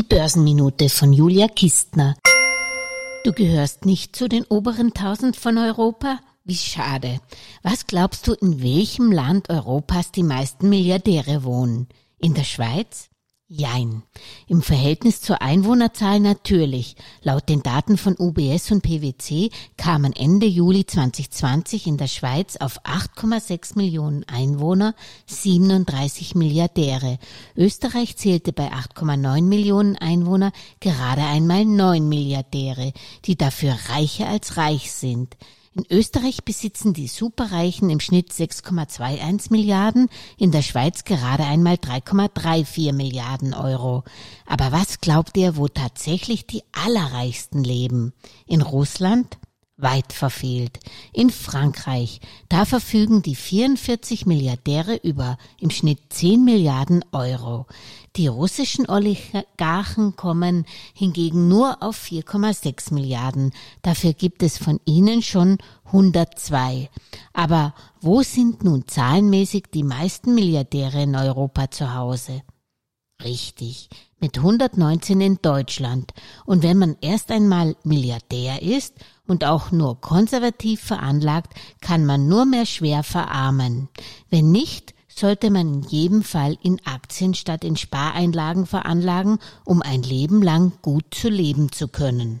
Die Börsenminute von Julia Kistner. Du gehörst nicht zu den oberen tausend von Europa? Wie schade. Was glaubst du, in welchem Land Europas die meisten Milliardäre wohnen? In der Schweiz? Jein. Im Verhältnis zur Einwohnerzahl natürlich. Laut den Daten von UBS und PwC kamen Ende Juli 2020 in der Schweiz auf 8,6 Millionen Einwohner 37 Milliardäre. Österreich zählte bei 8,9 Millionen Einwohner gerade einmal 9 Milliardäre, die dafür reicher als reich sind. In Österreich besitzen die Superreichen im Schnitt 6,21 Milliarden, in der Schweiz gerade einmal 3,34 Milliarden Euro. Aber was glaubt ihr, wo tatsächlich die Allerreichsten leben? In Russland? weit verfehlt. In Frankreich, da verfügen die 44 Milliardäre über im Schnitt 10 Milliarden Euro. Die russischen Oligarchen kommen hingegen nur auf 4,6 Milliarden. Dafür gibt es von ihnen schon 102. Aber wo sind nun zahlenmäßig die meisten Milliardäre in Europa zu Hause? Richtig, mit 119 in Deutschland. Und wenn man erst einmal Milliardär ist und auch nur konservativ veranlagt, kann man nur mehr schwer verarmen. Wenn nicht, sollte man in jedem Fall in Aktien statt in Spareinlagen veranlagen, um ein Leben lang gut zu leben zu können.